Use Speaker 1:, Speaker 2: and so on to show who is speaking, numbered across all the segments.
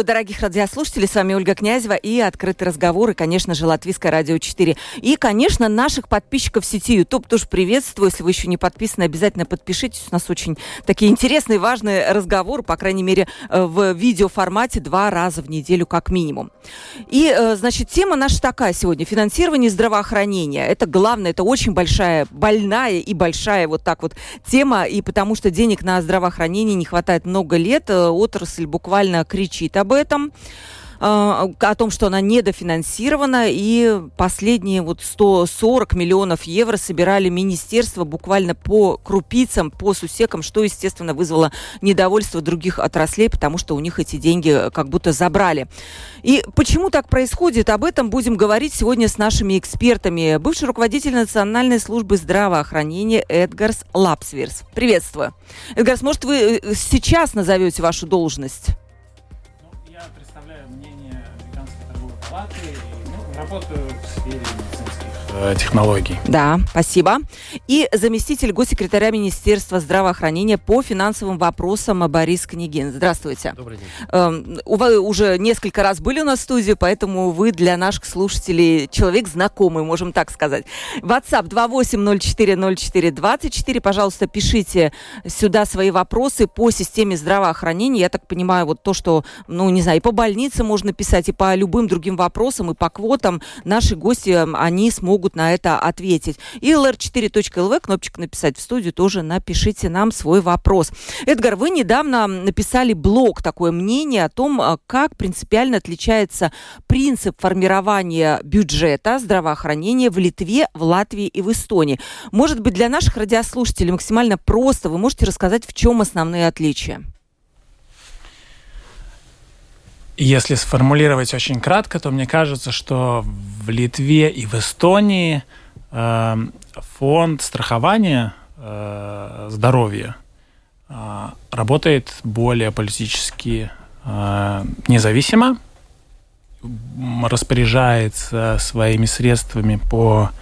Speaker 1: Приветствую, дорогих радиослушателей. С вами Ольга Князева и «Открытый разговор», и, конечно же, Латвийское радио 4. И, конечно, наших подписчиков в сети YouTube тоже приветствую. Если вы еще не подписаны, обязательно подпишитесь. У нас очень такие интересные, важные разговоры, по крайней мере, э, в видеоформате два раза в неделю как минимум. И, э, значит, тема наша такая сегодня. Финансирование здравоохранения. Это главное, это очень большая, больная и большая вот так вот тема. И потому что денег на здравоохранение не хватает много лет, э, отрасль буквально кричит кричит об этом э, о том, что она недофинансирована, и последние вот 140 миллионов евро собирали министерство буквально по крупицам, по сусекам, что, естественно, вызвало недовольство других отраслей, потому что у них эти деньги как будто забрали. И почему так происходит, об этом будем говорить сегодня с нашими экспертами. Бывший руководитель Национальной службы здравоохранения Эдгарс Лапсверс. Приветствую. Эдгарс, может, вы э, сейчас назовете вашу должность?
Speaker 2: Работаю в сфере Э, технологий.
Speaker 1: Да, спасибо. И заместитель госсекретаря Министерства здравоохранения по финансовым вопросам Борис Княгин. Здравствуйте.
Speaker 3: Добрый день.
Speaker 1: Эм, вы уже несколько раз были у нас в студии, поэтому вы для наших слушателей человек знакомый, можем так сказать. WhatsApp 28040424. Пожалуйста, пишите сюда свои вопросы по системе здравоохранения. Я так понимаю, вот то, что, ну, не знаю, и по больнице можно писать, и по любым другим вопросам, и по квотам. Наши гости, они смогут могут на это ответить. И lr4.lv, кнопочка «Написать в студию», тоже напишите нам свой вопрос. Эдгар, вы недавно написали блог, такое мнение о том, а, как принципиально отличается принцип формирования бюджета здравоохранения в Литве, в Латвии и в Эстонии. Может быть, для наших радиослушателей максимально просто вы можете рассказать, в чем основные отличия?
Speaker 2: Если сформулировать очень кратко, то мне кажется, что в Литве и в Эстонии э, фонд страхования э, здоровья э, работает более политически э, независимо, распоряжается своими средствами по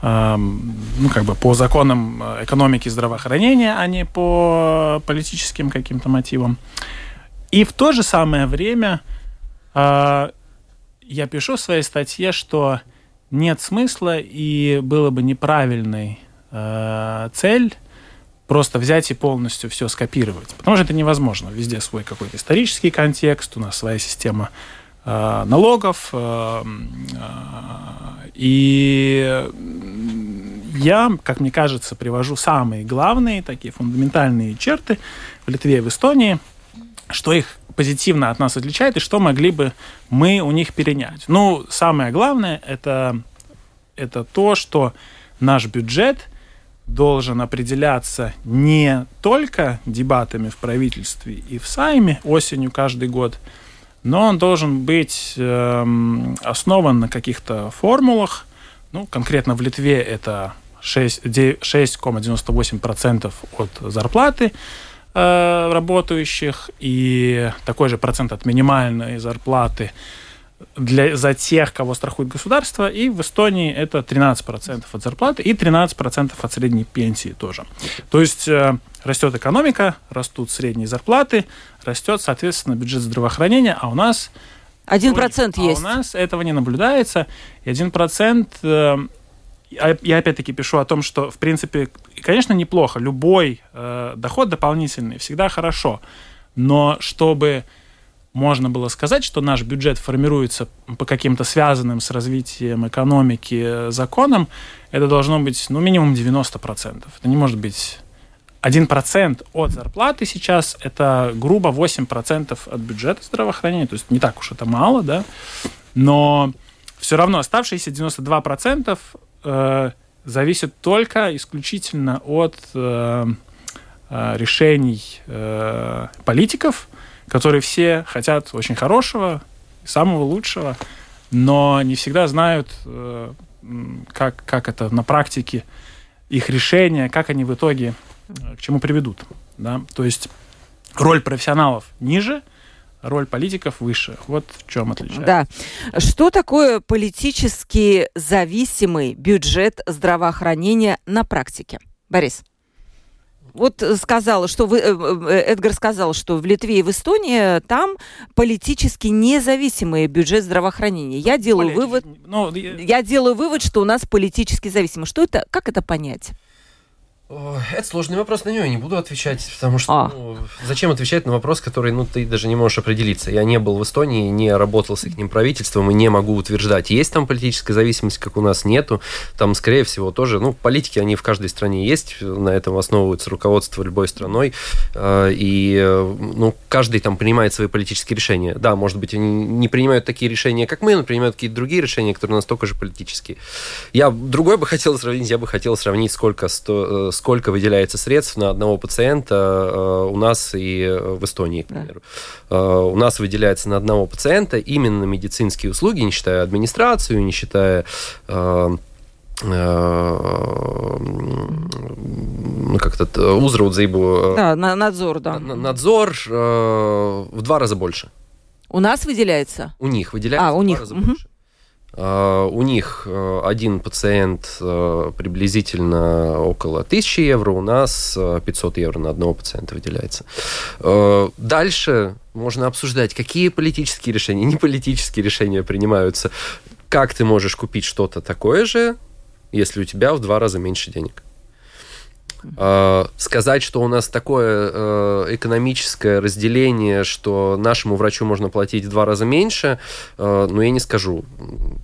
Speaker 2: э, ну, как бы по законам экономики здравоохранения, а не по политическим каким-то мотивам. И в то же самое время э, я пишу в своей статье, что нет смысла и было бы неправильной э, цель просто взять и полностью все скопировать. Потому что это невозможно. Везде свой какой-то исторический контекст, у нас своя система э, налогов. Э, э, и я, как мне кажется, привожу самые главные, такие фундаментальные черты в Литве и в Эстонии – что их позитивно от нас отличает и что могли бы мы у них перенять. Ну, самое главное это, это то, что наш бюджет должен определяться не только дебатами в правительстве и в Сайме осенью каждый год, но он должен быть э, основан на каких-то формулах. Ну, конкретно в Литве это 6,98% от зарплаты. Э, работающих и такой же процент от минимальной зарплаты для, за тех, кого страхует государство, и в Эстонии это 13% от зарплаты и 13% от средней пенсии тоже. То есть э, растет экономика, растут средние зарплаты, растет, соответственно, бюджет здравоохранения, а у нас...
Speaker 1: Один процент
Speaker 2: а
Speaker 1: есть.
Speaker 2: у нас этого не наблюдается, и один процент э, я опять-таки пишу о том, что, в принципе, конечно, неплохо. Любой э, доход дополнительный всегда хорошо. Но чтобы можно было сказать, что наш бюджет формируется по каким-то связанным с развитием экономики законам, это должно быть, ну, минимум 90%. Это не может быть 1% от зарплаты сейчас, это грубо 8% от бюджета здравоохранения, то есть не так уж это мало, да, но все равно оставшиеся 92% э, зависит только исключительно от э, э, решений э, политиков, которые все хотят очень хорошего, самого лучшего но не всегда знают, э, как, как это на практике, их решения, как они в итоге к чему приведут. Да? То есть роль профессионалов ниже, роль политиков выше. Вот в чем отличие.
Speaker 1: Да. Что такое политически зависимый бюджет здравоохранения на практике? Борис. Вот сказала, что вы, э, э, Эдгар сказал, что в Литве и в Эстонии там политически независимый бюджет здравоохранения. Я делаю Более, вывод, ну, я делаю вывод, что у нас политически зависимый. Что это, как это понять?
Speaker 3: Это сложный вопрос, на него я не буду отвечать, потому что а. ну, зачем отвечать на вопрос, который ну, ты даже не можешь определиться. Я не был в Эстонии, не работал с их правительством и не могу утверждать, есть там политическая зависимость, как у нас нету. Там, скорее всего, тоже, ну, политики, они в каждой стране есть, на этом основывается руководство любой страной, а, и, ну, каждый там принимает свои политические решения. Да, может быть, они не принимают такие решения, как мы, но принимают какие-то другие решения, которые настолько же политические. Я другой бы хотел сравнить, я бы хотел сравнить, сколько, сто, э, сколько выделяется средств на одного пациента э, у нас и э, в Эстонии, к примеру. Да. Э, у нас выделяется на одного пациента именно медицинские услуги, не считая администрацию, не считая ну, как-то Узраудзейбу.
Speaker 1: Да, надзор, да.
Speaker 3: Надзор в два раза больше.
Speaker 1: У нас выделяется?
Speaker 3: У них выделяется а, у них. два раза угу. больше. Uh, у них uh, один пациент uh, приблизительно около 1000 евро, у нас 500 евро на одного пациента выделяется. Дальше можно обсуждать, какие политические решения, не политические решения принимаются, как ты можешь купить что-то такое же, если у тебя в два раза меньше денег. Э, сказать, что у нас такое э, экономическое разделение, что нашему врачу можно платить в два раза меньше, э, ну, я не скажу.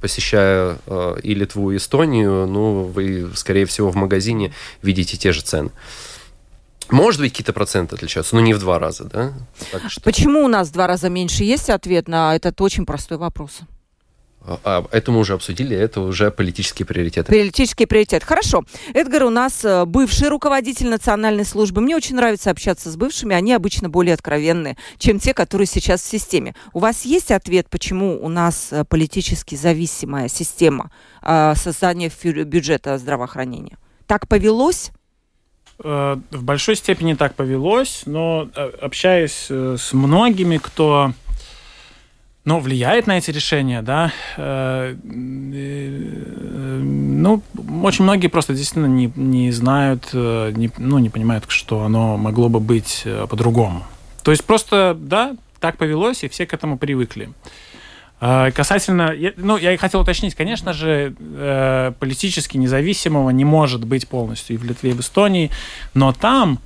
Speaker 3: Посещая и Литву, и Эстонию, ну, вы, скорее всего, в магазине видите те же цены. Может быть, какие-то проценты отличаются, но не в два раза, да?
Speaker 1: что... Почему у нас в два раза меньше? Есть ответ на этот очень простой вопрос?
Speaker 3: А, это мы уже обсудили, это уже политические приоритеты.
Speaker 1: Политический приоритет. Хорошо. Эдгар у нас э, бывший руководитель национальной службы. Мне очень нравится общаться с бывшими. Они обычно более откровенные, чем те, которые сейчас в системе. У вас есть ответ, почему у нас э, политически зависимая система э, создания бюджета здравоохранения? Так повелось?
Speaker 2: В большой степени так повелось, но общаясь с многими, кто ну, влияет на эти решения, да. Э, э, ну, очень многие просто действительно не, не знают, э, не, ну, не понимают, что оно могло бы быть по-другому. То есть просто, да, так повелось, и все к этому привыкли. Касательно, ну, я и хотел уточнить, конечно же, политически независимого не может быть полностью и в Литве, и в Эстонии, но там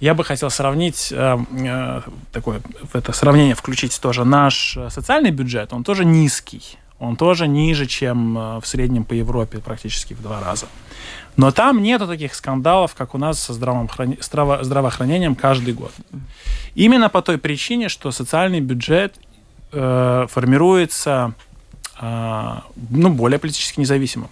Speaker 2: я бы хотел сравнить, э, э, такое, в это сравнение включить тоже наш э, социальный бюджет, он тоже низкий. Он тоже ниже, чем э, в среднем по Европе, практически в два раза. Но там нету таких скандалов, как у нас со здраво здравоохранением каждый год. Именно по той причине, что социальный бюджет э, формируется э, ну, более политически независимым.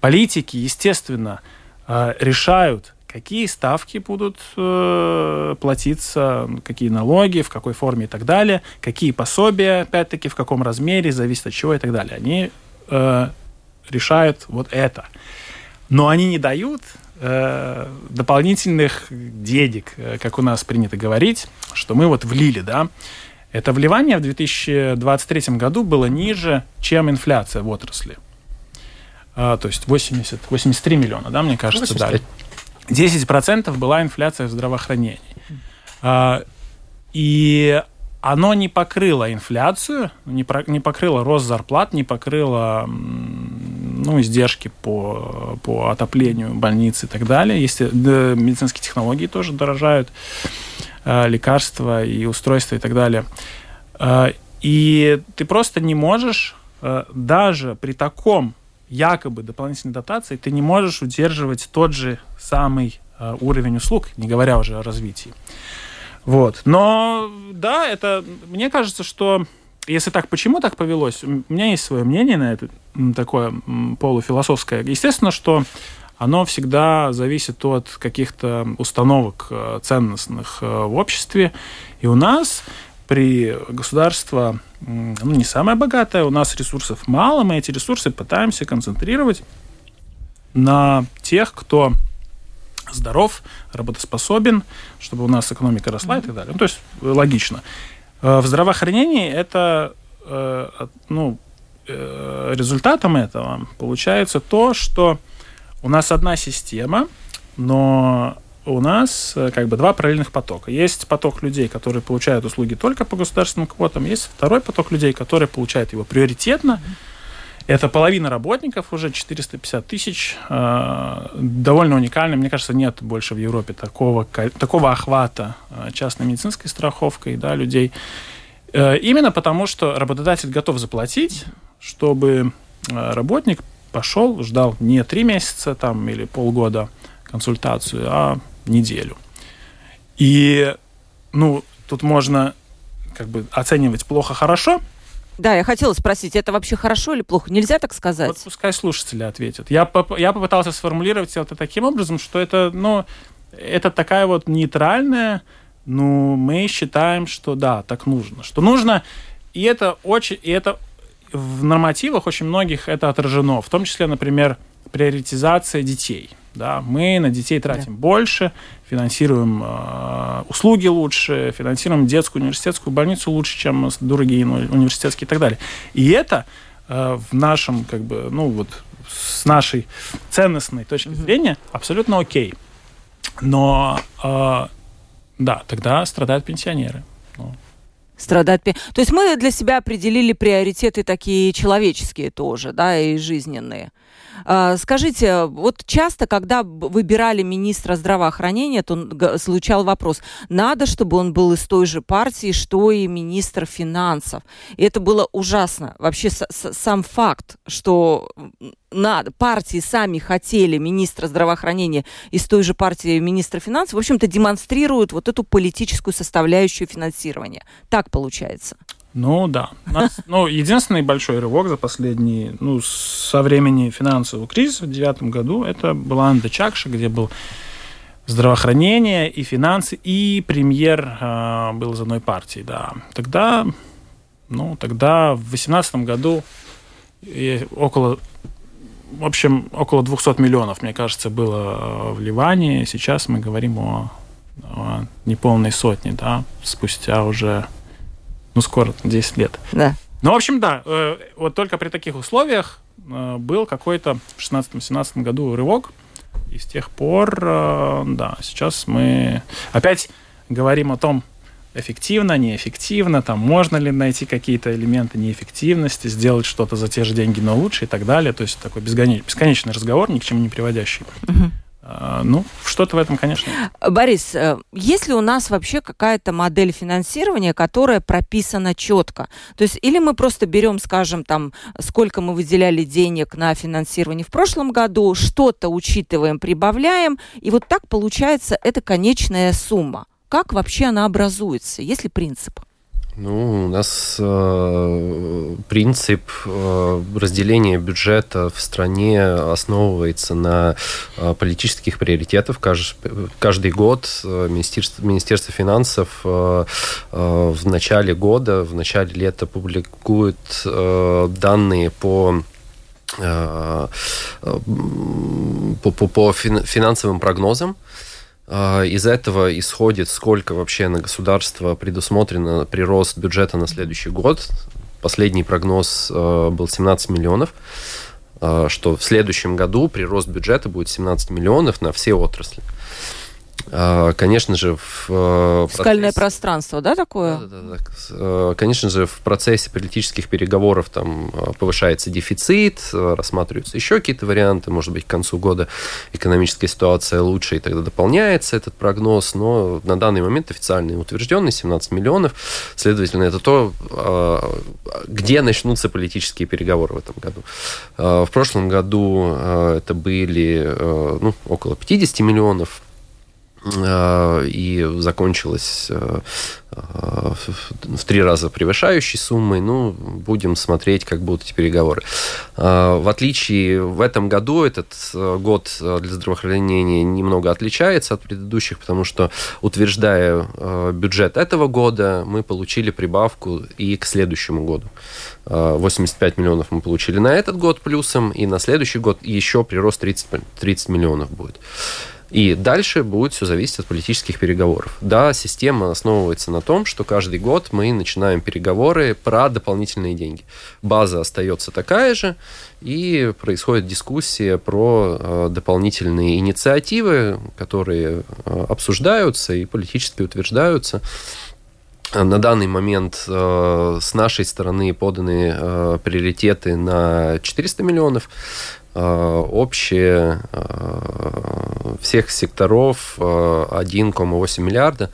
Speaker 2: Политики, естественно, э, решают, какие ставки будут э, платиться, какие налоги, в какой форме и так далее, какие пособия, опять-таки, в каком размере, зависит от чего и так далее. Они э, решают вот это. Но они не дают э, дополнительных денег, э, как у нас принято говорить, что мы вот влили, да. Это вливание в 2023 году было ниже, чем инфляция в отрасли. А, то есть 80, 83 миллиона, да, мне кажется, 85. дали. 10% была инфляция в здравоохранении. А, и оно не покрыло инфляцию, не, про, покрыло рост зарплат, не покрыло ну, издержки по, по отоплению больниц и так далее. Если да, медицинские технологии тоже дорожают, э, лекарства и устройства и так далее. Э, и ты просто не можешь даже при таком якобы дополнительной дотации ты не можешь удерживать тот же самый э, уровень услуг, не говоря уже о развитии. Вот. Но да, это мне кажется, что если так, почему так повелось? У меня есть свое мнение на это, такое полуфилософское. Естественно, что оно всегда зависит от каких-то установок э, ценностных э, в обществе. И у нас при государство ну, не самое богатое, у нас ресурсов мало, мы эти ресурсы пытаемся концентрировать на тех, кто здоров, работоспособен, чтобы у нас экономика росла и так далее. Ну, то есть логично. Э, в здравоохранении это э, ну, э, результатом этого получается то, что у нас одна система, но у нас как бы два параллельных потока. Есть поток людей, которые получают услуги только по государственным квотам, есть второй поток людей, которые получают его приоритетно. Это половина работников, уже 450 тысяч. Довольно уникально. Мне кажется, нет больше в Европе такого, такого охвата частной медицинской страховкой да, людей. Э, именно потому, что работодатель готов заплатить, чтобы э, работник пошел, ждал не три месяца там, или полгода консультацию, а неделю. И, ну, тут можно как бы оценивать плохо-хорошо.
Speaker 1: Да, я хотела спросить, это вообще хорошо или плохо? Нельзя так сказать? Вот
Speaker 2: пускай слушатели ответят. Я, поп я попытался сформулировать это таким образом, что это, ну, это такая вот нейтральная ну, мы считаем, что да, так нужно. Что нужно, и это очень, и это в нормативах очень многих это отражено. В том числе, например, приоритизация детей. Да, мы на детей тратим да. больше, финансируем э, услуги лучше, финансируем детскую университетскую больницу лучше, чем другие университетские и так далее. И это э, в нашем, как бы, ну вот, с нашей ценностной точки mm-hmm. зрения абсолютно окей. Но э, да, тогда страдают пенсионеры. Ну.
Speaker 1: Страдать. То есть мы для себя определили приоритеты такие человеческие тоже, да, и жизненные. А, скажите, вот часто, когда выбирали министра здравоохранения, то звучал вопрос, надо, чтобы он был из той же партии, что и министр финансов. И это было ужасно. Вообще сам факт, что надо, партии сами хотели министра здравоохранения из той же партии министра финансов, в общем-то, демонстрируют вот эту политическую составляющую финансирования. Так получается.
Speaker 2: Ну да. Нас, ну, единственный большой рывок за последние, ну, со времени финансового кризиса в девятом году, это была Анда Чакша, где был здравоохранение и финансы, и премьер э, был из одной партии, да. Тогда, ну, тогда в восемнадцатом году около, в общем, около 200 миллионов, мне кажется, было вливание. Сейчас мы говорим о, о неполной сотне, да, спустя уже ну, скоро 10 лет.
Speaker 1: Да.
Speaker 2: Ну, в общем, да, э, вот только при таких условиях э, был какой-то в 16-17 году рывок, и с тех пор, э, да, сейчас мы опять говорим о том, эффективно, неэффективно, там можно ли найти какие-то элементы неэффективности, сделать что-то за те же деньги, но лучше и так далее. То есть такой бесконечный разговор, ни к чему не приводящий. Угу. Ну, что-то в этом, конечно.
Speaker 1: Борис, э, есть ли у нас вообще какая-то модель финансирования, которая прописана четко? То есть или мы просто берем, скажем, там, сколько мы выделяли денег на финансирование в прошлом году, что-то учитываем, прибавляем, и вот так получается эта конечная сумма. Как вообще она образуется? Есть ли принцип?
Speaker 3: Ну, у нас э, принцип э, разделения бюджета в стране основывается на э, политических приоритетах. Кажд, каждый год э, Министерство, Министерство финансов э, э, в начале года, в начале лета публикует э, данные по э, э, по, по, по финансовым прогнозам а, из этого исходит, сколько вообще на государство предусмотрено прирост бюджета на следующий год. Последний прогноз а, был 17 миллионов, а, что в следующем году прирост бюджета будет 17 миллионов на все отрасли. А, конечно же, в
Speaker 1: э, Фискальное процессе... пространство, да, такое? Да, да,
Speaker 3: да. Э, конечно же, в процессе политических переговоров там э, повышается дефицит, рассматриваются еще какие-то варианты, может быть, к концу года экономическая ситуация лучше, и тогда дополняется этот прогноз, но на данный момент официальный утвержденный 17 миллионов, следовательно, это то, где начнутся политические переговоры в этом году. В прошлом году это были ну, около 50 миллионов, и закончилась в три раза превышающей суммой. Ну, будем смотреть, как будут эти переговоры. В отличие в этом году, этот год для здравоохранения немного отличается от предыдущих, потому что, утверждая бюджет этого года, мы получили прибавку и к следующему году. 85 миллионов мы получили на этот год плюсом, и на следующий год еще прирост 30, 30 миллионов будет. И дальше будет все зависеть от политических переговоров. Да, система основывается на том, что каждый год мы начинаем переговоры про дополнительные деньги. База остается такая же, и происходит дискуссия про э, дополнительные инициативы, которые э, обсуждаются и политически утверждаются. На данный момент э, с нашей стороны поданы э, приоритеты на 400 миллионов. Э, общие э, всех секторов 1,8 э, миллиарда.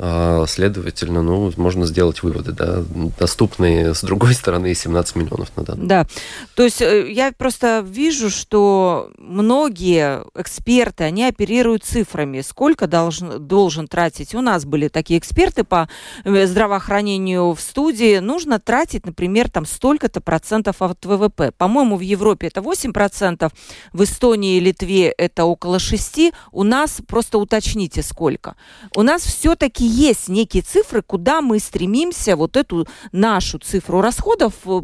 Speaker 3: А, следовательно, ну, можно сделать выводы, да, доступные с другой стороны 17 миллионов на данный
Speaker 1: Да, то есть э, я просто вижу, что многие эксперты, они оперируют цифрами, сколько должен, должен тратить. У нас были такие эксперты по э, здравоохранению в студии. Нужно тратить, например, там столько-то процентов от ВВП. По-моему, в Европе это 8 процентов, в Эстонии и Литве это около 6. У нас, просто уточните, сколько. У нас все-таки есть некие цифры, куда мы стремимся вот эту нашу цифру расходов э,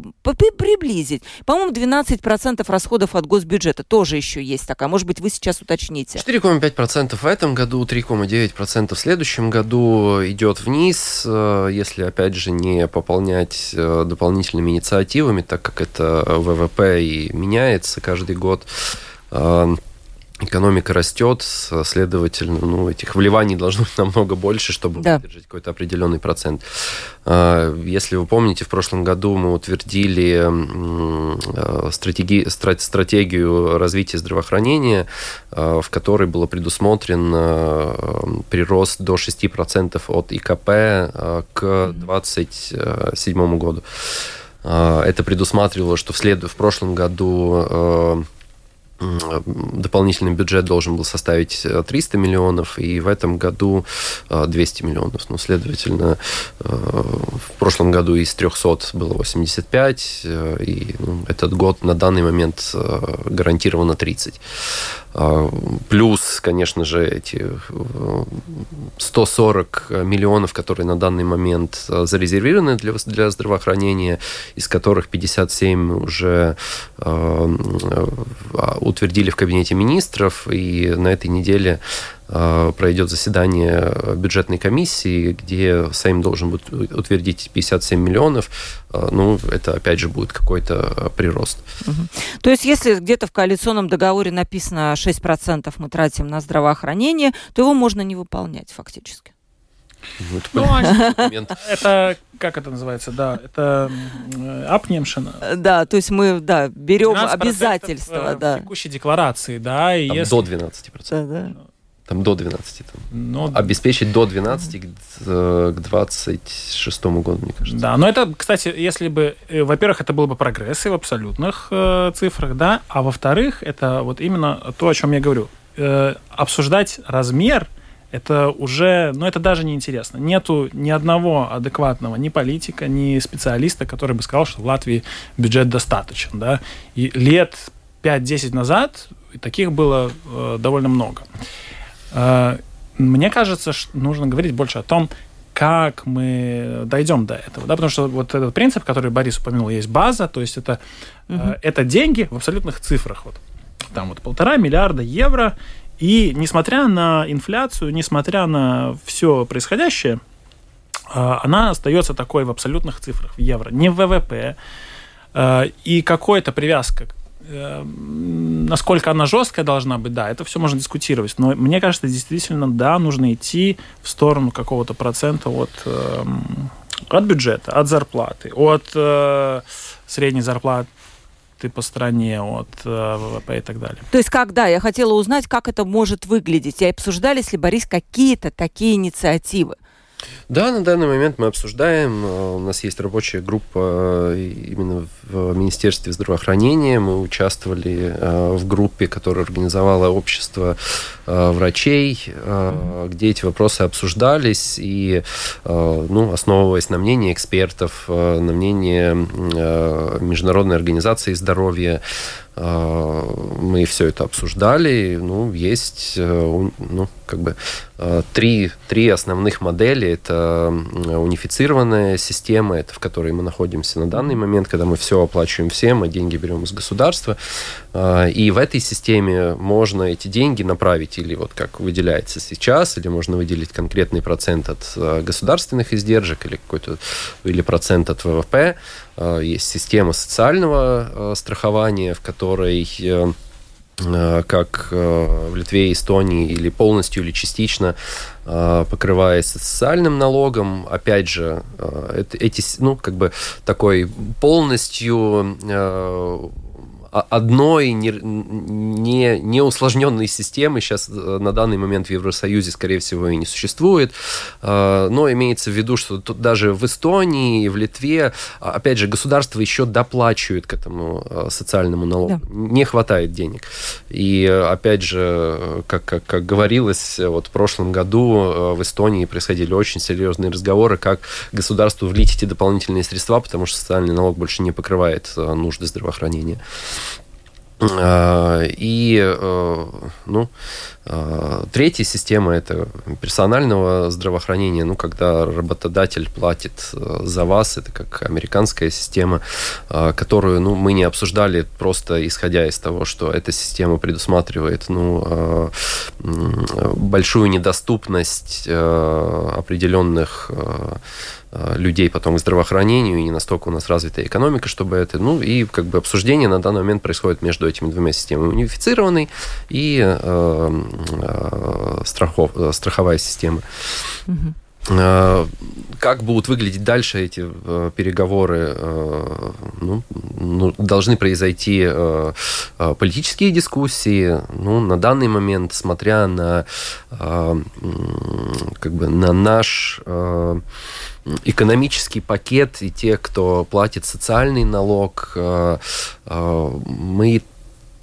Speaker 1: приблизить. По-моему, 12% расходов от госбюджета тоже еще есть такая. Может быть, вы сейчас уточните.
Speaker 3: 4,5% в этом году, 3,9% в следующем году идет вниз, э, если, опять же, не пополнять э, дополнительными инициативами, так как это ВВП и меняется каждый год экономика растет, следовательно, ну, этих вливаний должно быть намного больше, чтобы да. выдержать какой-то определенный процент. А, если вы помните, в прошлом году мы утвердили а, стратеги... стратегию развития здравоохранения, а, в которой было предусмотрен прирост до 6% от ИКП к 2027 году. Это предусматривало, что в, след... в прошлом году дополнительный бюджет должен был составить 300 э, миллионов, и в этом году 200 э, миллионов. Ну, следовательно, э, в прошлом году из 300 было 85, и ну, этот год на данный момент гарантированно 30. Плюс, конечно же, эти 140 миллионов, которые на данный момент зарезервированы для, для здравоохранения, из которых 57 уже утвердили в кабинете министров, и на этой неделе э, пройдет заседание бюджетной комиссии, где Сейм должен будет утвердить 57 миллионов. Э, ну, это, опять же, будет какой-то прирост.
Speaker 1: Угу. То есть, если где-то в коалиционном договоре написано 6% мы тратим на здравоохранение, то его можно не выполнять фактически.
Speaker 2: Ну, это, ну, это как это называется, да, это апнемшина.
Speaker 1: Да, то есть мы, да, берем обязательства,
Speaker 2: э, да. текущей декларации, да.
Speaker 3: И Там если... до 12%. Да, да. Там до 12. Там. Но... Обеспечить до 12 к, э, к 26 году, мне кажется.
Speaker 2: Да, но это, кстати, если бы, э, во-первых, это был бы прогресс и в абсолютных э, цифрах, да, а во-вторых, это вот именно то, о чем я говорю. Э, обсуждать размер – это уже, ну это даже не интересно. Нету ни одного адекватного ни политика, ни специалиста, который бы сказал, что в Латвии бюджет достаточен. Да? И лет 5-10 назад таких было э, довольно много. Э, мне кажется, что нужно говорить больше о том, как мы дойдем до этого, да, потому что вот этот принцип, который Борис упомянул, есть база, то есть это, угу. э, это деньги в абсолютных цифрах, вот там вот полтора миллиарда евро, и несмотря на инфляцию, несмотря на все происходящее, а, она остается такой в абсолютных цифрах, в евро, не в ВВП. И какая-то привязка, э, насколько она жесткая должна быть, да, это все можно дискутировать. Но мне кажется, действительно, да, нужно идти в сторону какого-то процента от, эм, от бюджета, от зарплаты, от э, средней зарплаты ты по стране, от э, ВВП и так далее.
Speaker 1: То есть как, да, я хотела узнать, как это может выглядеть. И обсуждались ли, Борис, какие-то такие инициативы?
Speaker 3: Да, на данный момент мы обсуждаем. Э, у нас есть рабочая группа э, именно в Министерстве здравоохранения. Мы участвовали в группе, которую организовало общество врачей, где эти вопросы обсуждались, и, ну, основываясь на мнении экспертов, на мнении Международной организации здоровья, мы все это обсуждали. Ну, есть, ну, как бы три, три основных модели. Это унифицированная система, это в которой мы находимся на данный момент, когда мы все оплачиваем всем, а деньги берем из государства. И в этой системе можно эти деньги направить или вот как выделяется сейчас, или можно выделить конкретный процент от государственных издержек или какой-то или процент от ВВП. Есть система социального страхования, в которой Э, как э, в Литве Эстонии, или полностью, или частично э, покрывается социальным налогом. Опять же, эти, ну, как бы такой полностью одной не, не, не усложненной системы сейчас э, на данный момент в Евросоюзе, скорее всего, и не существует. Э, но имеется в виду, что тут даже в Эстонии, в Литве, а, опять же, государство еще доплачивает к этому э, социальному налогу. Да. Не хватает денег. И опять же, как, как, как говорилось, вот в прошлом году в Эстонии происходили очень серьезные разговоры, как государству влить эти дополнительные средства, потому что социальный налог больше не покрывает нужды здравоохранения. А, и э, ну, третья система – это персонального здравоохранения, ну, когда работодатель платит э, за вас, это как американская система, а, которую ну, мы не обсуждали просто исходя из того, что эта система предусматривает ну, большую недоступность э, определенных Э, людей потом к здравоохранению, и не настолько у нас развитая экономика, чтобы это... Ну, и как бы обсуждение на данный момент происходит между этими двумя системами. Унифицированной и страхов, э, страховая система. Угу. Как будут выглядеть дальше эти переговоры? Ну, ну, должны произойти политические дискуссии. Ну, на данный момент, смотря на, как бы, на наш экономический пакет и те, кто платит социальный налог, э, э, мы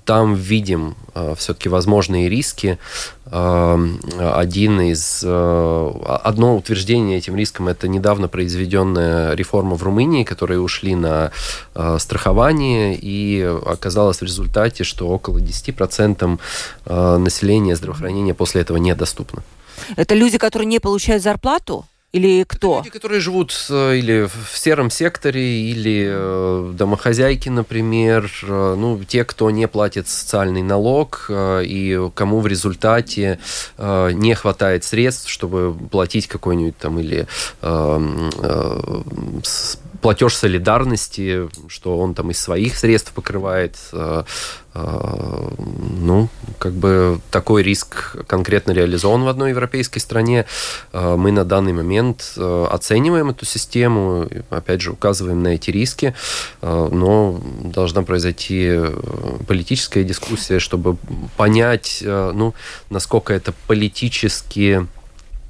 Speaker 3: там видим э, все-таки возможные риски. Один из, одно утверждение этим риском – это недавно произведенная реформа в Румынии, которые ушли на страхование, и оказалось в результате, что около 10% населения здравоохранения после этого недоступно.
Speaker 1: Это люди, которые не получают зарплату? Или кто?
Speaker 3: Это люди, которые живут э, или в сером секторе, или э, домохозяйки, например, э, ну, те, кто не платит социальный налог, и кому в результате не хватает средств, чтобы платить какой-нибудь там или платеж солидарности, что он там из своих средств покрывает. Э, э, ну, как бы такой риск конкретно реализован в одной европейской стране. Э, мы на данный момент оцениваем эту систему, опять же, указываем на эти риски, но должна произойти политическая дискуссия, чтобы понять, ну, насколько это политически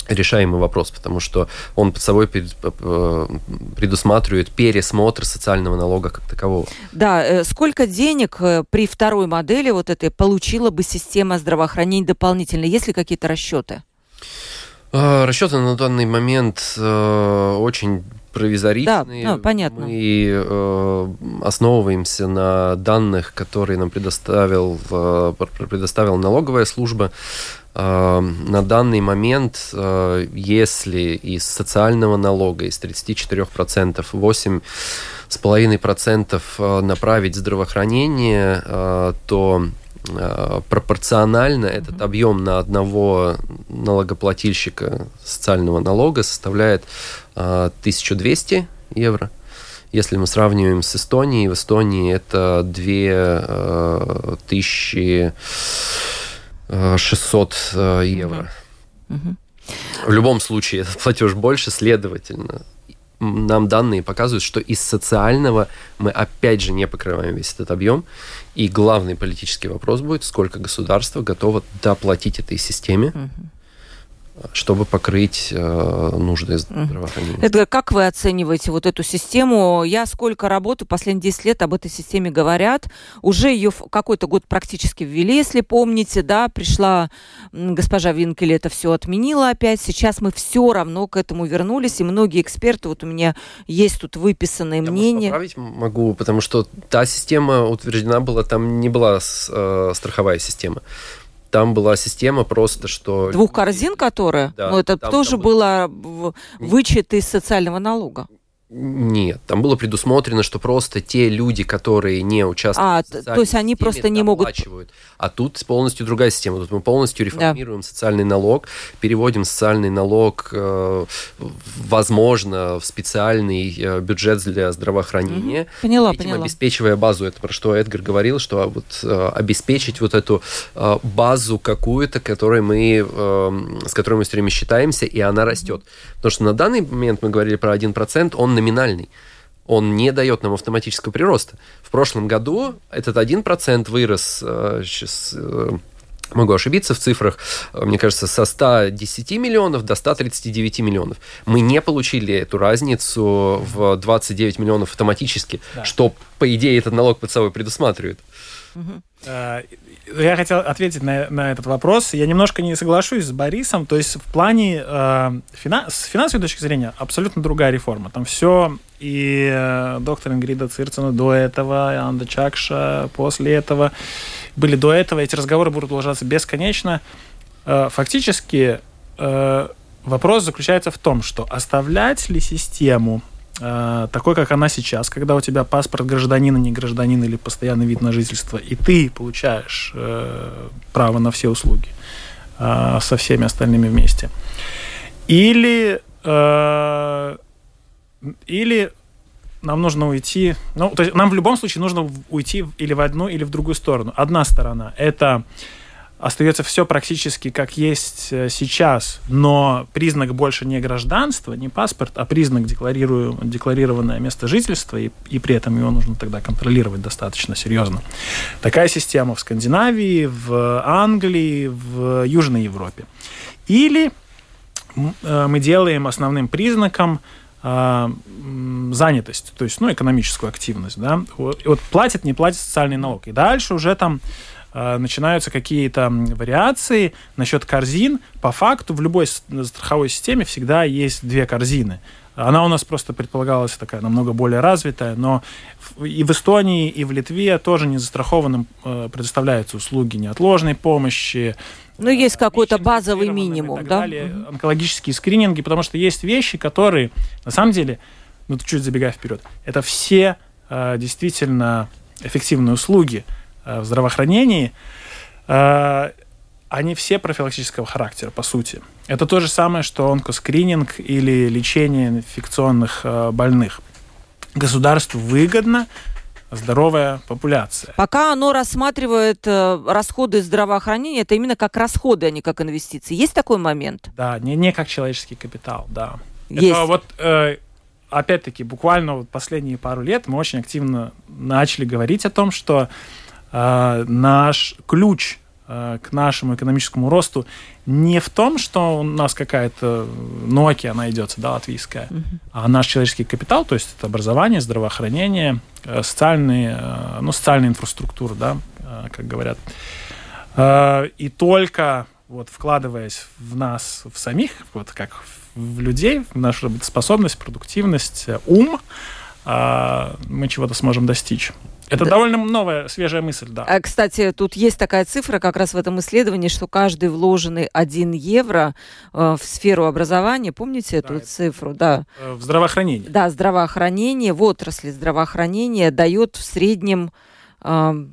Speaker 3: решаемый вопрос, потому что он под собой э, предусматривает пересмотр социального налога как такового.
Speaker 1: Да, э, сколько денег э, при второй модели вот этой получила бы система здравоохранения дополнительно? Есть ли какие-то расчеты?
Speaker 3: Расчеты на данный момент очень провизоричные.
Speaker 1: Да, ну, понятно.
Speaker 3: Мы э, основываемся на данных, которые нам предоставил, э, предоставила налоговая служба. Эм, на данный момент, э, если из социального налога, из 34%, 8,5% э, направить в здравоохранение, э, то пропорционально mm-hmm. этот объем на одного налогоплательщика социального налога составляет 1200 евро. Если мы сравниваем с Эстонией, в Эстонии это 2000 Э, 600 э, ну евро. Угу. В любом случае, этот платеж больше, следовательно, нам данные показывают, что из социального мы опять же не покрываем весь этот объем. И главный политический вопрос будет, сколько государство готово доплатить этой системе. Угу чтобы покрыть э, нужды здравоохранения.
Speaker 1: Это как вы оцениваете вот эту систему? Я сколько работаю, последние 10 лет об этой системе говорят. Уже ее какой-то год практически ввели, если помните, да, пришла госпожа Винкель, это все отменила опять. Сейчас мы все равно к этому вернулись, и многие эксперты, вот у меня есть тут выписанные
Speaker 3: Я
Speaker 1: мнения.
Speaker 3: Может, могу, потому что та система утверждена была, там не была э, страховая система. Там была система просто, что...
Speaker 1: Двух корзин, которые? Да, ну, это там, тоже там было вычет из социального налога.
Speaker 3: Нет, там было предусмотрено, что просто те люди, которые не участвуют
Speaker 1: а, в то есть они системе, просто не могут...
Speaker 3: А тут полностью другая система. Тут мы полностью реформируем да. социальный налог, переводим социальный налог, э, возможно, в специальный э, бюджет для здравоохранения.
Speaker 1: Поняла,
Speaker 3: Этим
Speaker 1: поняла.
Speaker 3: обеспечивая базу, это про что Эдгар говорил, что вот э, обеспечить вот эту базу какую-то, которой мы, э, с которой мы все время считаемся, и она растет. Потому что на данный момент мы говорили про 1%, он номинальный. Он не дает нам автоматического прироста. В прошлом году этот 1% вырос, сейчас э, могу ошибиться в цифрах, э, мне кажется, со 110 миллионов до 139 миллионов. Мы не получили эту разницу в 29 миллионов автоматически, да. что, по идее, этот налог под собой предусматривает.
Speaker 2: Угу. Я хотел ответить на, на этот вопрос. Я немножко не соглашусь с Борисом. То есть в плане э, фина, с финансовой точки зрения абсолютно другая реформа. Там все и э, доктор Ингрида Цирцена до этого, и Анда Чакша после этого. Были до этого. Эти разговоры будут продолжаться бесконечно. Э, фактически э, вопрос заключается в том, что оставлять ли систему такой, как она сейчас, когда у тебя паспорт гражданина, не гражданин или постоянный вид на жительство, и ты получаешь э, право на все услуги э, со всеми остальными вместе. Или, э, или нам нужно уйти, ну, то есть нам в любом случае нужно уйти или в одну, или в другую сторону. Одна сторона – это остается все практически как есть э, сейчас, но признак больше не гражданства, не паспорт, а признак декларированное место жительства, и, и при этом его нужно тогда контролировать достаточно серьезно. Такая система в Скандинавии, в Англии, в Южной Европе. Или э, мы делаем основным признаком э, занятость, то есть ну, экономическую активность. Да? Вот, платит, не платит социальный налог. И дальше уже там начинаются какие-то вариации насчет корзин. По факту в любой страховой системе всегда есть две корзины. Она у нас просто предполагалась такая намного более развитая, но и в Эстонии, и в Литве тоже не застрахованным э, предоставляются услуги неотложной помощи.
Speaker 1: Ну, есть какой-то базовый минимум, да?
Speaker 2: Далее, онкологические скрининги, потому что есть вещи, которые, на самом деле, ну, чуть забегая вперед, это все э, действительно эффективные услуги, Э, в здравоохранении, э, они все профилактического характера, по сути. Это то же самое, что онкоскрининг или лечение инфекционных э, больных. Государству выгодно здоровая популяция.
Speaker 1: Пока оно рассматривает расходы здравоохранения, это именно как расходы, а не как инвестиции. Есть такой момент?
Speaker 2: Да, не, не как человеческий капитал, да. Есть. Это вот опять-таки, буквально вот последние пару лет мы очень активно начали говорить о том, что э, наш ключ э, к нашему экономическому росту не в том, что у нас какая-то Nokia найдется, да, латвийская, uh-huh. а наш человеческий капитал, то есть это образование, здравоохранение, э, социальные, э, ну, социальная инфраструктура, да, э, как говорят. И только вот вкладываясь в нас, в самих, вот как в людей, в нашу работоспособность, продуктивность, ум, мы чего-то сможем достичь. Это да. довольно новая, свежая мысль, да.
Speaker 1: А, кстати, тут есть такая цифра как раз в этом исследовании, что каждый вложенный 1 евро э, в сферу образования, помните да, эту цифру? Да.
Speaker 2: Э, в здравоохранении.
Speaker 1: Да, здравоохранение, в отрасли здравоохранения дает в среднем э,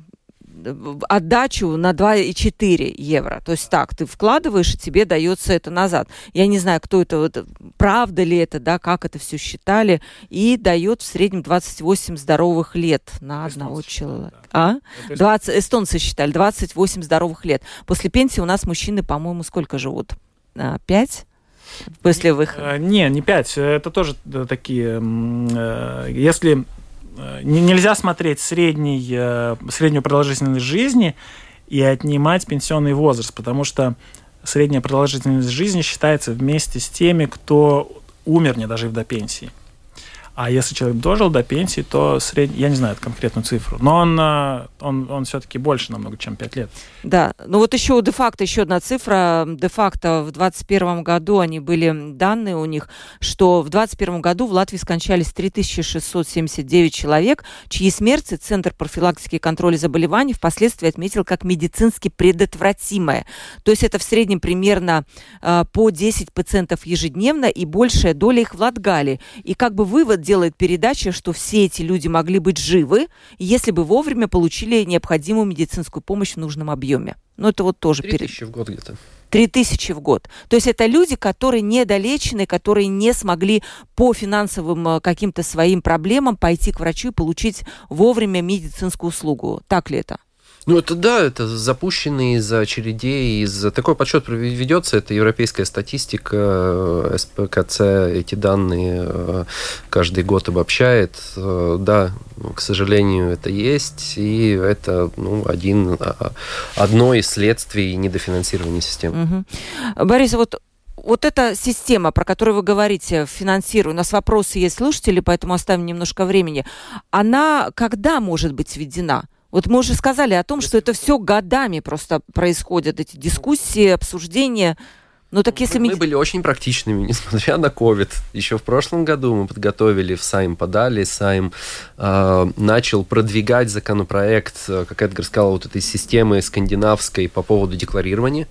Speaker 1: отдачу на 2,4 евро. То есть так, ты вкладываешь, и тебе дается это назад. Я не знаю, кто это, вот, правда ли это, да, как это все считали, и дает в среднем 28 здоровых лет на одного человека. Да. А? 20, эстонцы считали, 28 здоровых лет. После пенсии у нас мужчины, по-моему, сколько живут? А, пять? После выхода?
Speaker 2: Э, не, не пять. Это тоже такие... Э, если нельзя смотреть средний, э, среднюю продолжительность жизни и отнимать пенсионный возраст, потому что средняя продолжительность жизни считается вместе с теми, кто умер не дожив до пенсии. А если человек дожил до пенсии, то сред... я не знаю конкретную цифру, но он, э, он, он все-таки больше намного, чем 5 лет.
Speaker 1: Да, ну вот еще де-факто, еще одна цифра. Де-факто в 2021 году они были данные у них, что в 2021 году в Латвии скончались 3679 человек, чьи смерти Центр профилактики и контроля заболеваний впоследствии отметил как медицински предотвратимое. То есть это в среднем примерно э, по 10 пациентов ежедневно и большая доля их в Латгалии. И как бы вывод делает передача, что все эти люди могли быть живы, если бы вовремя получили необходимую медицинскую помощь в нужном объеме. Ну, это вот тоже...
Speaker 3: Три тысячи в год где-то.
Speaker 1: Три тысячи в год. То есть это люди, которые недолечены, которые не смогли по финансовым э, каким-то своим проблемам пойти к врачу и получить вовремя медицинскую услугу. Так ли это?
Speaker 3: Ну, это да, это запущенный из очередей, из такой подсчет ведется, это европейская статистика, э, СПКЦ эти данные э, каждый год обобщает. Э, да, к сожалению, это есть, и это ну, один, а, одно из следствий недофинансирования системы.
Speaker 1: Угу. Борис, вот вот эта система, про которую вы говорите, финансирую, у нас вопросы есть слушатели, поэтому оставим немножко времени. Она когда может быть введена? Вот мы уже сказали о том, что это все годами просто происходят, эти дискуссии, обсуждения. Ну так если...
Speaker 3: Мы, мы были очень практичными, несмотря на COVID. Еще в прошлом году мы подготовили, в Сайм подали, Сайм э, начал продвигать законопроект, э, как Эдгар сказал, вот этой системы скандинавской по поводу декларирования.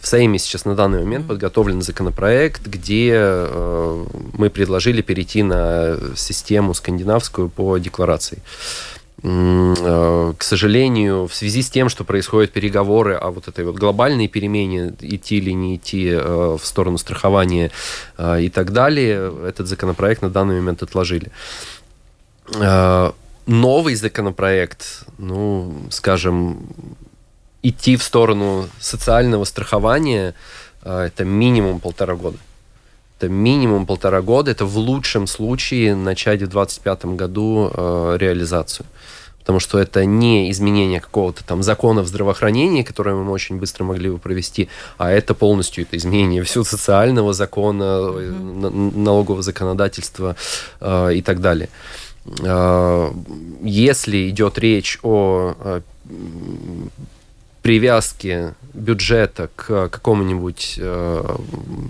Speaker 3: В Сейме сейчас на данный момент подготовлен законопроект, где э, мы предложили перейти на систему скандинавскую по декларации. Э, к сожалению, в связи с тем, что происходят переговоры о вот этой вот глобальной перемене, идти или не идти э, в сторону страхования э, и так далее, этот законопроект на данный момент отложили. Новый законопроект, ну, скажем, идти в сторону социального страхования, это минимум полтора года. Это минимум полтора года. Это в лучшем случае начать в 2025 году э, реализацию. Потому что это не изменение какого-то там закона в здравоохранении, которое мы очень быстро могли бы провести, а это полностью это изменение всего социального закона, mm-hmm. налогового законодательства э, и так далее. Э, если идет речь о э, привязки бюджета к какому-нибудь э,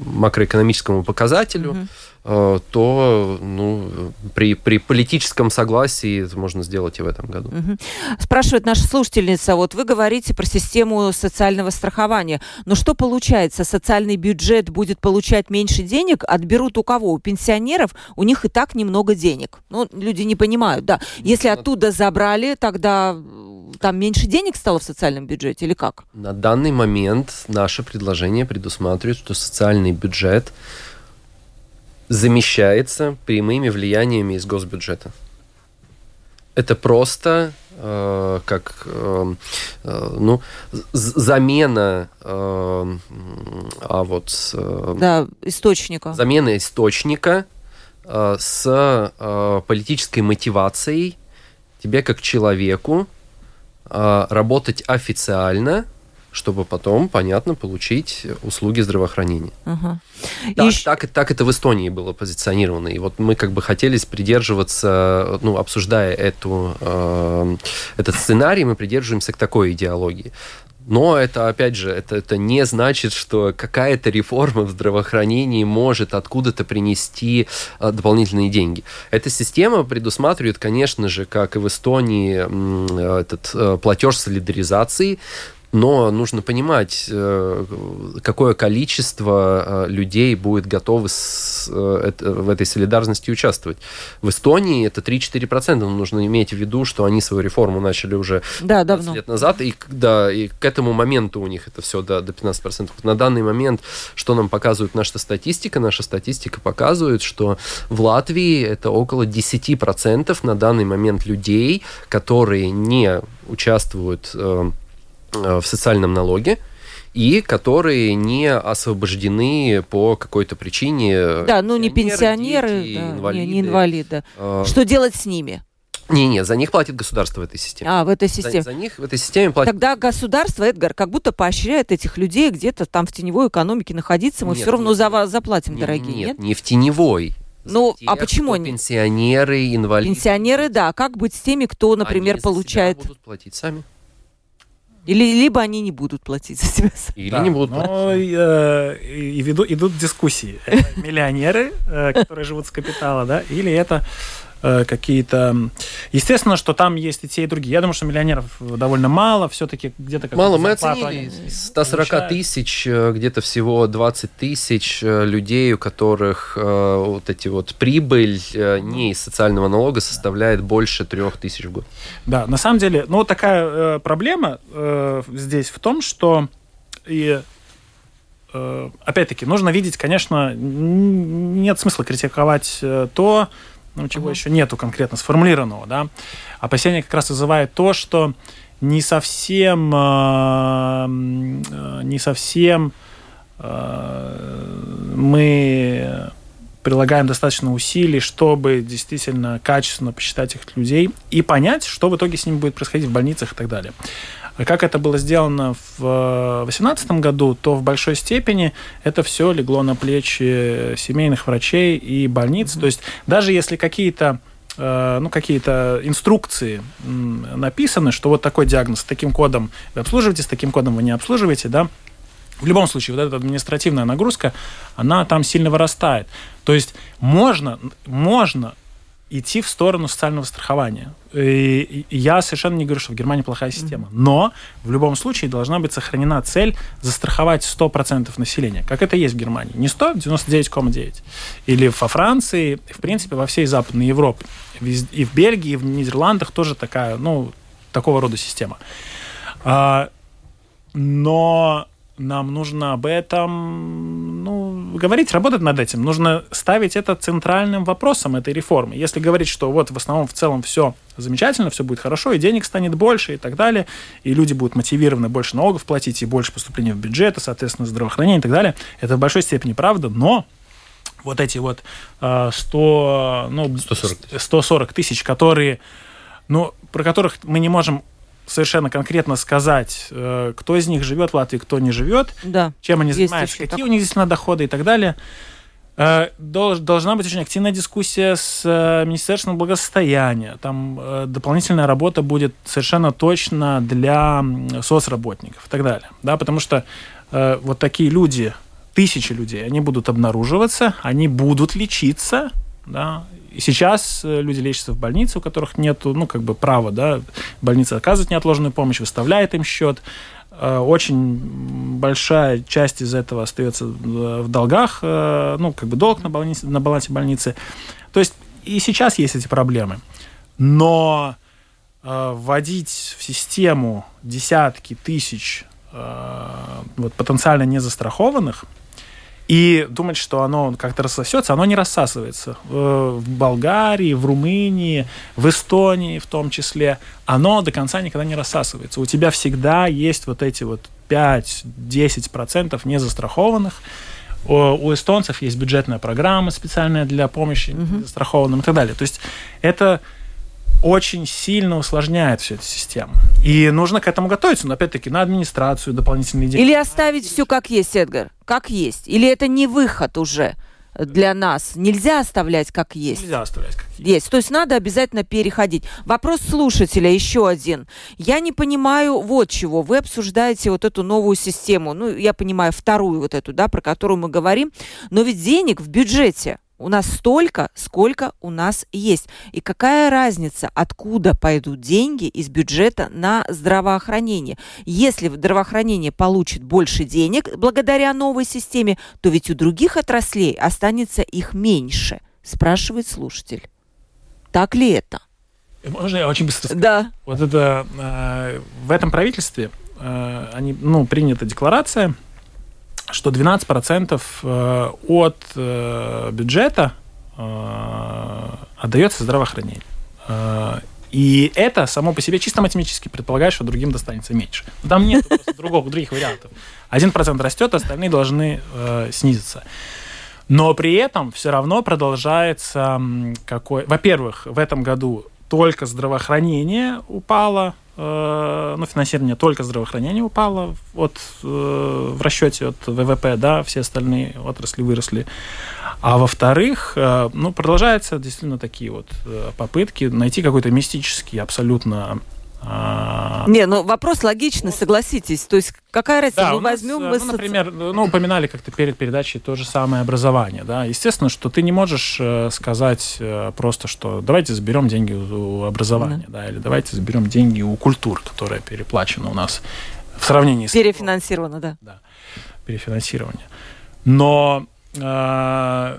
Speaker 3: макроэкономическому показателю, угу. Э, то ну, при, при политическом согласии это можно сделать и в этом году. Угу.
Speaker 1: Спрашивает наша слушательница, вот вы говорите про систему социального страхования, но что получается? Социальный бюджет будет получать меньше денег, отберут у кого? У пенсионеров? У них и так немного денег. Ну, люди не понимают, да. Если оттуда забрали, тогда там меньше денег стало в социальном бюджете или как?
Speaker 3: На данный момент наше предложение предусматривает, что социальный бюджет замещается прямыми влияниями из госбюджета. Это просто э, как э, э, ну, замена э, а вот
Speaker 1: э, да, источника.
Speaker 3: Замена источника э, с э, политической мотивацией тебе как человеку а, работать официально, чтобы потом, понятно, получить услуги здравоохранения. Угу. Так, и... так, так это в Эстонии было позиционировано. И вот мы как бы хотели придерживаться, ну, обсуждая эту, э, этот сценарий, мы придерживаемся к такой идеологии. Но это, опять же, это, это не значит, что какая-то реформа в здравоохранении может откуда-то принести а, дополнительные деньги. Эта система предусматривает, конечно же, как и в Эстонии, этот а, платеж солидаризации, но нужно понимать, э, какое количество э, людей будет готовы с, э, в этой солидарности участвовать. В Эстонии это 3-4%, но нужно иметь в виду, что они свою реформу начали уже да, 20 давно. лет назад, и, да, и к этому моменту у них это все до, до 15%. На данный момент, что нам показывает наша статистика? Наша статистика показывает, что в Латвии это около 10% на данный момент людей, которые не участвуют в социальном налоге, и которые не освобождены по какой-то причине.
Speaker 1: Да, ну не пенсионеры, дети, да, инвалиды. Не, не инвалиды. А... Что делать с ними?
Speaker 3: Не, не, за них платит государство в этой системе.
Speaker 1: А, в этой системе.
Speaker 3: За, за них в этой системе платит...
Speaker 1: Тогда государство, Эдгар, как будто поощряет этих людей где-то там в теневой экономике находиться. Мы
Speaker 3: Нет,
Speaker 1: все равно
Speaker 3: нет,
Speaker 1: за вас заплатим,
Speaker 3: Нет,
Speaker 1: дорогие,
Speaker 3: нет,
Speaker 1: нет?
Speaker 3: не в теневой.
Speaker 1: Ну, а
Speaker 3: тех,
Speaker 1: почему
Speaker 3: кто
Speaker 1: они-
Speaker 3: Пенсионеры, инвалиды.
Speaker 1: Пенсионеры, да. Как быть с теми, кто, например,
Speaker 3: Они
Speaker 1: получает...
Speaker 3: будут платить сами.
Speaker 1: Или либо они не будут платить за себя.
Speaker 3: Или
Speaker 2: Да,
Speaker 3: не будут
Speaker 2: но,
Speaker 3: платить.
Speaker 2: э, и веду- идут дискуссии. Это миллионеры, э, которые живут с капитала, да, или это э, какие-то... Естественно, что там есть и те, и другие. Я думаю, что миллионеров довольно мало, все-таки где-то...
Speaker 3: Мало, мы оценили
Speaker 2: они
Speaker 3: из 140
Speaker 2: получают.
Speaker 3: тысяч, э, где-то всего 20 тысяч э, людей, у которых э, вот эти вот прибыль э, не из социального налога составляет больше 3 тысяч в год.
Speaker 2: Да, на самом деле, ну, такая э, проблема э, здесь в том, что и опять-таки нужно видеть, конечно, нет смысла критиковать то, ну, чего
Speaker 1: Ага.
Speaker 2: еще нету конкретно сформулированного, да. Опасение как раз вызывает то, что не совсем, э, э, не совсем э, мы прилагаем достаточно усилий, чтобы действительно качественно посчитать этих людей и понять, что в итоге с ними будет происходить в больницах и так далее. А Как это было сделано в 2018 году, то в большой степени это все легло на плечи семейных врачей и больниц. То есть даже если какие-то э, ну, какие-то инструкции написаны, что вот такой диагноз с таким кодом вы обслуживаете, с таким кодом вы не обслуживаете, да, в любом случае, вот эта административная нагрузка, она там сильно вырастает. То есть можно, можно идти в сторону социального страхования. И я совершенно не говорю, что в Германии плохая система. Но в любом случае должна быть сохранена цель застраховать 100% населения. Как это есть в Германии. Не 100, 99,9. Или во Франции, в принципе, во всей Западной Европе. И в Бельгии, и в Нидерландах тоже такая, ну, такого рода система. А, но нам нужно об этом ну, говорить, работать над этим. Нужно ставить это центральным вопросом этой реформы. Если говорить, что вот в основном в целом все замечательно, все будет хорошо, и денег станет больше и так далее, и люди будут мотивированы больше налогов платить, и больше поступления в бюджет, и, соответственно, здравоохранение и так далее, это в большой степени правда, но вот эти вот э, 100, ну,
Speaker 3: 140 тысяч.
Speaker 2: 140 тысяч, которые, ну, про которых мы не можем совершенно конкретно сказать, э, кто из них живет в Латвии, кто не живет,
Speaker 1: Да.
Speaker 2: чем они занимаются, какие
Speaker 1: так.
Speaker 2: у них действительно доходы и так далее. Э, долж- Должна быть очень активная дискуссия с э, Министерством благосостояния. Там дополнительная работа будет совершенно точно для соцработников и так далее. Да, потому что вот такие люди, тысячи людей, они будут обнаруживаться, они будут лечиться, да, сейчас э, люди лечатся в больнице, у которых нет, ну, как бы права, да, больница оказывает неотложную помощь, выставляет им счет. Э, Очень большая часть из этого остается в в долгах, э, ну, как бы долг на, больнице, на балансе больницы. То есть и сейчас есть эти проблемы. Но э, вводить в систему десятки тысяч э, вот, потенциально незастрахованных и думать, что оно как-то рассосется, оно не рассасывается. Э, В Болгарии, в Румынии, в Эстонии в том числе, оно до конца никогда не рассасывается. У тебя всегда есть вот эти вот 5-10% незастрахованных. У эстонцев есть бюджетная программа специальная для помощи застрахованным и так далее. То есть это очень сильно усложняет всю эту систему. И нужно к этому готовиться, но опять-таки на администрацию дополнительные деньги.
Speaker 1: Или оставить все как есть, Эдгар? Как есть? Или это не выход уже для нас? Нельзя оставлять как есть?
Speaker 2: Нельзя оставлять как есть.
Speaker 1: Есть. То есть надо обязательно переходить. Вопрос слушателя еще один. Я не понимаю вот чего. Вы обсуждаете вот эту новую систему. Ну, я понимаю вторую вот эту, да, про которую мы говорим. Но ведь денег в бюджете у нас столько, сколько у нас есть. И какая разница, откуда пойдут деньги из бюджета на здравоохранение? Если здравоохранение получит больше денег благодаря новой системе, то ведь у других отраслей останется их меньше, спрашивает слушатель. Так ли это?
Speaker 2: Можно я очень быстро скажу?
Speaker 1: Да.
Speaker 2: Вот это э, в этом правительстве э, они, ну, принята декларация, что 12% э, от э, бюджета э, отдается здравоохранению. И это само по себе чисто математически предполагает, что другим достанется меньше. Но там нет другого, других вариантов. 1% растет, остальные должны снизиться. Но при этом все равно продолжается какой... Во-первых, в этом году только здравоохранение упало, ну, финансирование только здравоохранения упало от, э, в расчете от ВВП, да, все остальные отрасли выросли. А во-вторых, э, ну, продолжаются действительно такие вот э, попытки найти какой-то мистический абсолютно
Speaker 1: а... Не, ну вопрос логичный, согласитесь. То есть какая разница?
Speaker 2: Да, мы возьмем... Нас, мы, ну, например, ну, упоминали как-то перед передачей то же самое образование. Да? Естественно, что ты не можешь э, сказать э, просто, что давайте заберем деньги у, образования, mm-hmm. да, или давайте заберем деньги у культуры, которая переплачена у нас в сравнении с...
Speaker 1: Перефинансировано, да.
Speaker 2: Да, перефинансирование. Но э,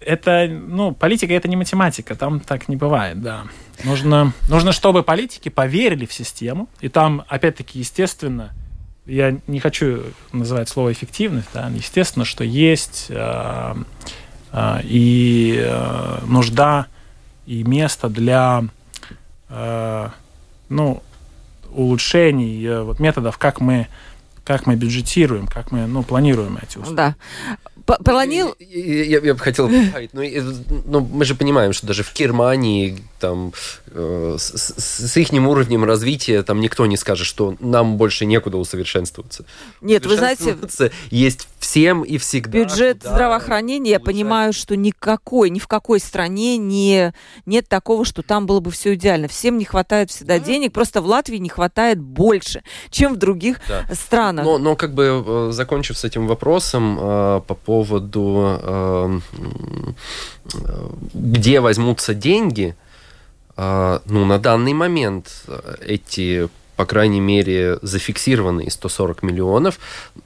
Speaker 2: это, ну, политика это не математика, там так не бывает, да. Нужно, нужно, чтобы политики поверили в систему. И там, опять-таки, естественно, я не хочу называть слово эффективность, да, естественно, что есть э, э, и э, нужда, и место для э, ну, улучшений э, вот, методов, как мы как мы бюджетируем, как мы ну, планируем эти услуги.
Speaker 1: Да. Планил...
Speaker 3: Я, я, я бы хотел добавить, ну, ну, мы же понимаем, что даже в Германии там э, с, с их уровнем развития там никто не скажет, что нам больше некуда усовершенствоваться.
Speaker 1: Нет, вы знаете...
Speaker 3: Есть всем и всегда.
Speaker 1: Бюджет куда здравоохранения, я понимаю, что никакой, ни в какой стране не, нет такого, что там было бы все идеально. Всем не хватает всегда да. денег, просто в Латвии не хватает больше, чем в других да. странах.
Speaker 3: Но, но как бы э, закончив с этим вопросом э, по поводу, э, где возьмутся деньги, э, ну, на данный момент эти по крайней мере, зафиксированные 140 миллионов,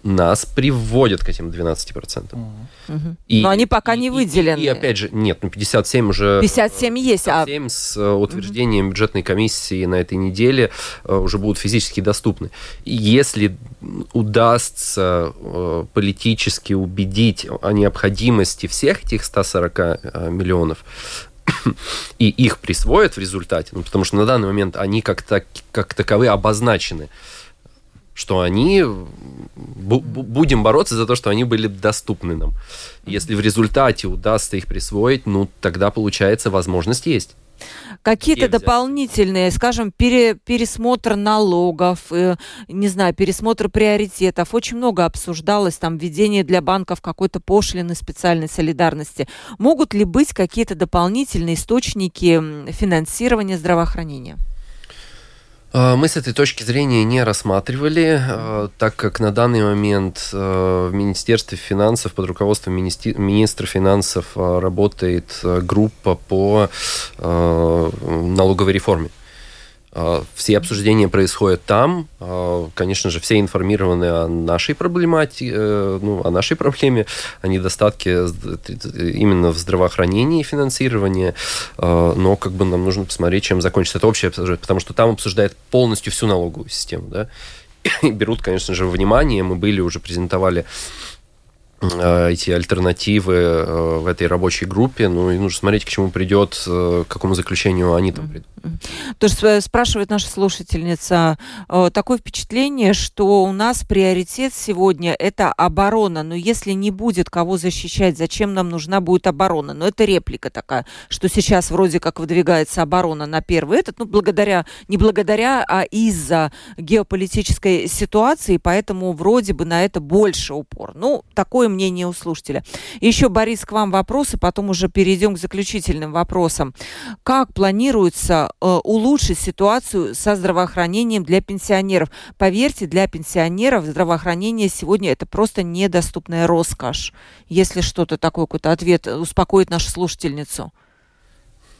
Speaker 3: нас приводят к этим 12%.
Speaker 1: Угу. И, Но они пока и, не выделены.
Speaker 3: И, и опять же, нет, ну 57 уже...
Speaker 1: 57 есть.
Speaker 3: 57 а... с э, утверждением угу. бюджетной комиссии на этой неделе э, уже будут физически доступны. если удастся э, политически убедить о необходимости всех этих 140 миллионов, и их присвоят в результате, ну, потому что на данный момент они как, так, как таковые обозначены, что они будем бороться за то, что они были доступны нам. Если в результате удастся их присвоить, ну тогда получается возможность есть
Speaker 1: какие-то дополнительные, скажем, пере, пересмотр налогов, э, не знаю, пересмотр приоритетов. Очень много обсуждалось там введение для банков какой-то пошлины специальной солидарности. Могут ли быть какие-то дополнительные источники финансирования здравоохранения?
Speaker 3: А, мы с этой точки зрения не рассматривали, а, так как на данный момент а, в Министерстве финансов под руководством министра финансов работает группа по налоговой реформе. А, все обсуждения происходят там. А, конечно же, все информированы о нашей проблематике, э, ну, о нашей проблеме, о недостатке именно в здравоохранении и финансировании. А, но как бы нам нужно посмотреть, чем закончится это общее обсуждение, потому что там обсуждают полностью всю налоговую систему. Да? И берут, конечно же, внимание. Мы были, уже презентовали эти альтернативы э, в этой рабочей группе. Ну, и нужно смотреть, к чему придет, э, к какому заключению они там придут.
Speaker 1: То есть спрашивает наша слушательница, такое впечатление, что у нас приоритет сегодня это оборона. Но если не будет кого защищать, зачем нам нужна будет оборона? Но это реплика такая, что сейчас вроде как выдвигается оборона на первый этот, ну, благодаря, не благодаря, а из-за геополитической ситуации, поэтому вроде бы на это больше упор. Ну, такое мнение у слушателя. Еще, Борис, к вам вопрос, и потом уже перейдем к заключительным вопросам. Как планируется э, улучшить ситуацию со здравоохранением для пенсионеров? Поверьте, для пенсионеров здравоохранение сегодня это просто недоступная роскошь. Если что-то такое, какой-то ответ успокоит нашу слушательницу.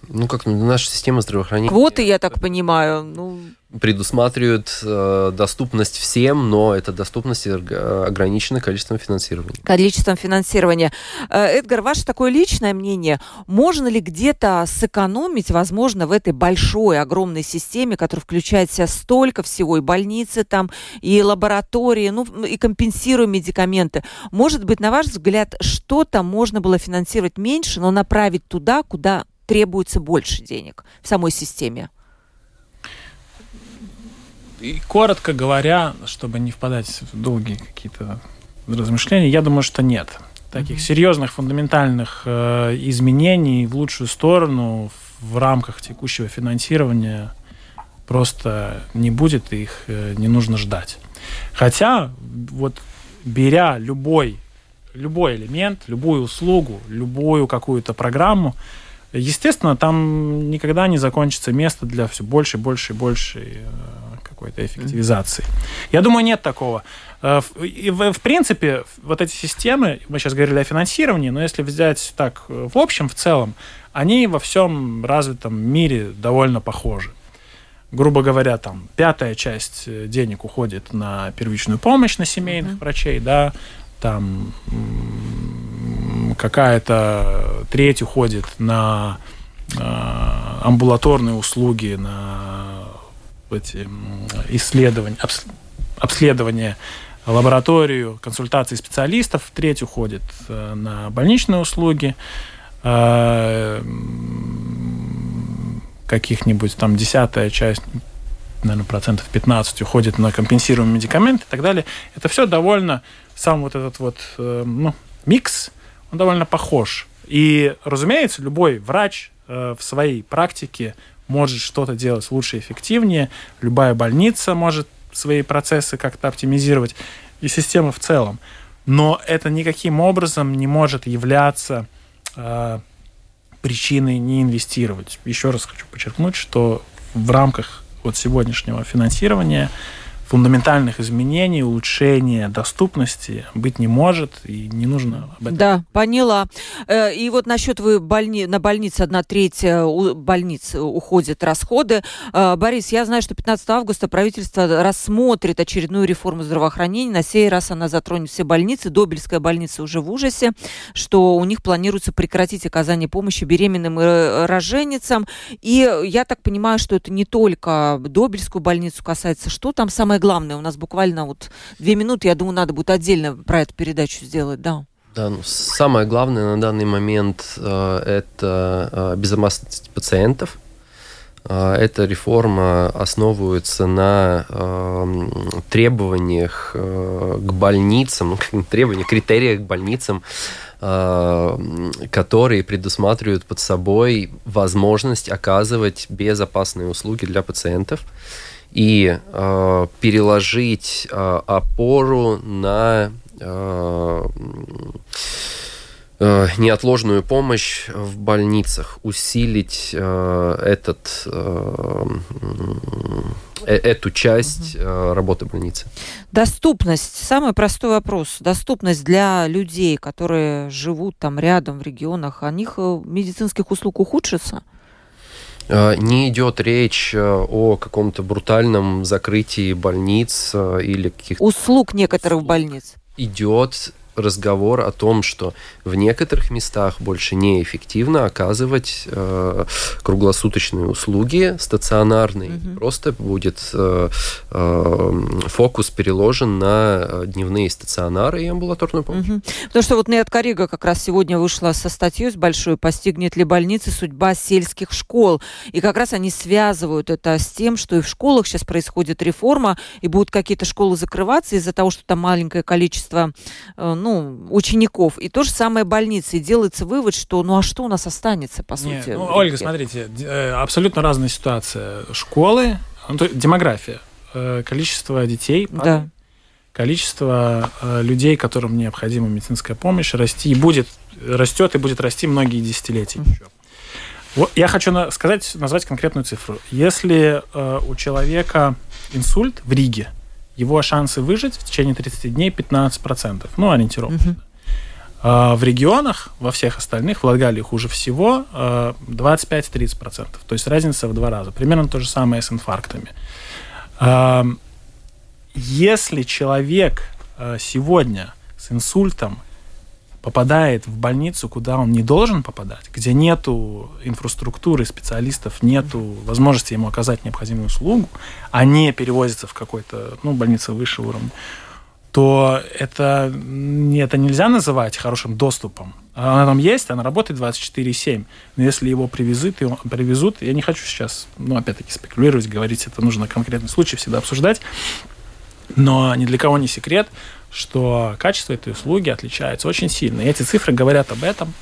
Speaker 3: Ну, как наша система здравоохранения...
Speaker 1: Квоты, я так понимаю. Ну
Speaker 3: предусматривают э, доступность всем, но эта доступность ограничена количеством финансирования.
Speaker 1: Количеством финансирования. Э, Эдгар, ваше такое личное мнение, можно ли где-то сэкономить, возможно, в этой большой, огромной системе, которая включает в себя столько всего, и больницы там, и лаборатории, ну, и компенсируя медикаменты. Может быть, на ваш взгляд, что-то можно было финансировать меньше, но направить туда, куда требуется больше денег в самой системе?
Speaker 2: И коротко говоря, чтобы не впадать в долгие какие-то размышления, я думаю, что нет. Таких mm-hmm. серьезных фундаментальных э, изменений в лучшую сторону в рамках текущего финансирования просто не будет, и их э, не нужно ждать. Хотя, вот беря любой, любой элемент, любую услугу, любую какую-то программу, естественно, там никогда не закончится место для все больше, больше и больше э, какой-то эффективизации. Я думаю, нет такого. Э, и в, в принципе, вот эти системы, мы сейчас говорили о финансировании, но если взять так в общем, в целом, они во всем развитом мире довольно похожи грубо говоря, там пятая часть э, денег уходит на первичную помощь на семейных mm-hmm. врачей, да, там какая-то треть уходит на э, амбулаторные услуги, на эти исследования, обс, обследование лабораторию, консультации специалистов, треть уходит э, на больничные услуги, э, каких-нибудь там десятая часть наверное, процентов 15 уходит на компенсируемые медикаменты и так далее. Это все довольно, сам вот этот вот э, ну, микс, он довольно похож. И, разумеется, любой врач э, в своей практике может что-то делать лучше и эффективнее. Любая больница может свои процессы как-то оптимизировать. И система в целом. Но это никаким образом не может являться э, причиной не инвестировать. Еще раз хочу подчеркнуть, что в рамках вот сегодняшнего финансирования фундаментальных изменений, улучшения доступности быть не может и не нужно
Speaker 1: об этом. Да, поняла. Э, и вот насчет вы больни... на больнице одна треть э, больниц уходят расходы. Э, Борис, я знаю, что 15 августа правительство рассмотрит очередную реформу здравоохранения. На сей раз она затронет все больницы. Добельская больница уже в ужасе, что у них планируется прекратить оказание помощи беременным и роженицам. И я так понимаю, что это не только Добельскую больницу касается. Что там самое главное. У нас буквально вот две минуты, я думаю, надо будет отдельно про эту передачу сделать, да.
Speaker 3: Да, ну, самое главное на данный момент э, это э, безопасность пациентов. Э, эта реформа основывается на э, требованиях э, к больницам, требованиях, критериях к больницам, э, которые предусматривают под собой возможность оказывать безопасные услуги для пациентов и э, переложить э, опору на э, э, неотложную помощь в больницах, усилить э, этот, э, э, эту часть э, работы больницы.
Speaker 1: Доступность. Самый простой вопрос. Доступность для людей, которые живут там рядом в регионах, о них э, медицинских услуг ухудшится?
Speaker 3: Э, не идет речь э, о каком-то брутальном закрытии больниц э, или каких-то...
Speaker 1: Услуг некоторых больниц.
Speaker 3: Идет разговор о том, что в некоторых местах больше неэффективно оказывать э, круглосуточные услуги стационарные. Угу. Просто будет э, э, фокус переложен на дневные стационары и амбулаторную помощь. Угу.
Speaker 1: Потому что вот Нет Карига как раз сегодня вышла со статьей с большой «Постигнет ли больницы судьба сельских школ?» И как раз они связывают это с тем, что и в школах сейчас происходит реформа, и будут какие-то школы закрываться из-за того, что там маленькое количество э, ну, учеников. И то же самое больницы. И делается вывод, что ну а что у нас останется, по сути? Нет,
Speaker 2: ну, Ольга, смотрите, э, абсолютно разная ситуация. Школы, ну, то, демография, э, количество детей,
Speaker 1: да.
Speaker 2: количество э, людей, которым необходима медицинская помощь, расти и будет, растет и будет расти многие десятилетия mm. еще. Вот я хочу на, сказать, назвать конкретную цифру. Если э, у человека инсульт в Риге, его шансы выжить в течение 30 дней 15%. Ну, ориентировочно. Угу. А в регионах, во всех остальных, в Латгалии хуже всего, 25-30%. То есть разница в два раза. Примерно то же самое с инфарктами. А, если человек а, сегодня с инсультом попадает в больницу, куда он не должен попадать, где нету инфраструктуры, специалистов, нету возможности ему оказать необходимую услугу, а не перевозится в какой-то, ну, больницу высшего уровня, то это, это нельзя называть хорошим доступом. Она там есть, она работает 24,7. Но если его привезут, его привезут, я не хочу сейчас, ну, опять-таки, спекулировать, говорить, это нужно конкретный случай всегда обсуждать. Но ни для кого не секрет, что качество этой услуги отличается очень сильно. И эти цифры говорят об этом.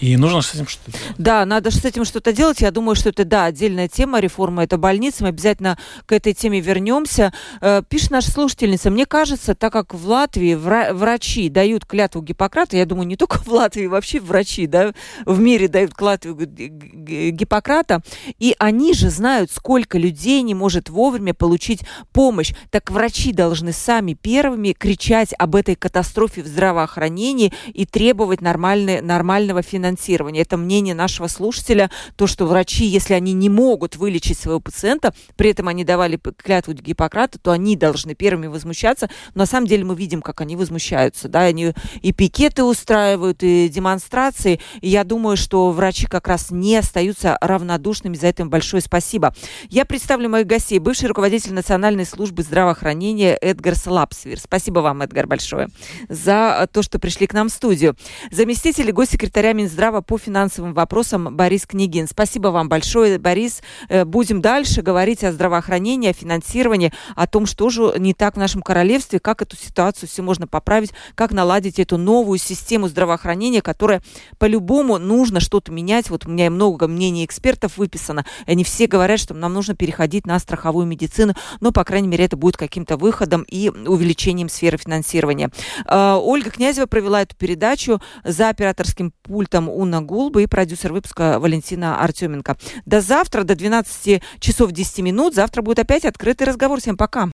Speaker 2: И нужно с этим что-то делать.
Speaker 1: Да, надо с этим что-то делать. Я думаю, что это, да, отдельная тема реформа, это больницы. Мы обязательно к этой теме вернемся. Э, пишет наша слушательница, мне кажется, так как в Латвии врачи дают клятву Гиппократа, я думаю, не только в Латвии, вообще врачи, да, в мире дают клятву Гиппократа, и они же знают, сколько людей не может вовремя получить помощь. Так врачи должны сами первыми кричать об этой катастрофе в здравоохранении и требовать нормального финансирования финансирования. Это мнение нашего слушателя, то, что врачи, если они не могут вылечить своего пациента, при этом они давали клятву Гиппократа, то они должны первыми возмущаться. Но на самом деле мы видим, как они возмущаются. Да? Они и пикеты устраивают, и демонстрации. И я думаю, что врачи как раз не остаются равнодушными. За это им большое спасибо. Я представлю моих гостей. Бывший руководитель Национальной службы здравоохранения Эдгар Слапсвир. Спасибо вам, Эдгар, большое за то, что пришли к нам в студию. Заместитель госсекретаря Минздрава Минздрава по финансовым вопросам Борис Княгин. Спасибо вам большое, Борис. Э, будем дальше говорить о здравоохранении, о финансировании, о том, что же не так в нашем королевстве, как эту ситуацию все можно поправить, как наладить эту новую систему здравоохранения, которая по-любому нужно что-то менять. Вот у меня много мнений экспертов выписано. Они все говорят, что нам нужно переходить на страховую медицину, но, по крайней мере, это будет каким-то выходом и увеличением сферы финансирования. Э, Ольга Князева провела эту передачу за операторским пультом этом Уна Гулба и продюсер выпуска Валентина Артеменко. До завтра, до 12 часов 10 минут. Завтра будет опять открытый разговор. Всем пока.